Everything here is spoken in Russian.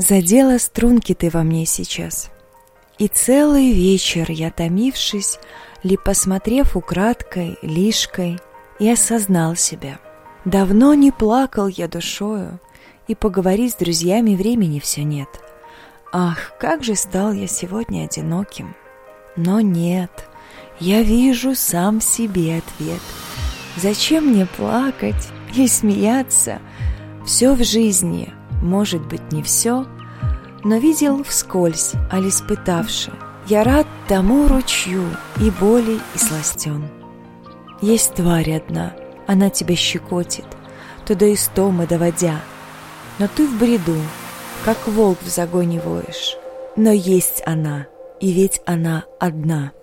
Задела струнки ты во мне сейчас. И целый вечер я, томившись, Ли посмотрев украдкой, лишкой, И осознал себя. Давно не плакал я душою, И поговорить с друзьями времени все нет. Ах, как же стал я сегодня одиноким. Но нет, я вижу сам себе ответ. Зачем мне плакать и смеяться? Все в жизни, может быть, не все, но видел вскользь, али испытавши. Я рад тому ручью и боли, и сластен. Есть тварь одна, она тебя щекотит, туда истомы доводя. Но ты в бреду, как волк в загоне воешь. Но есть она, и ведь она одна —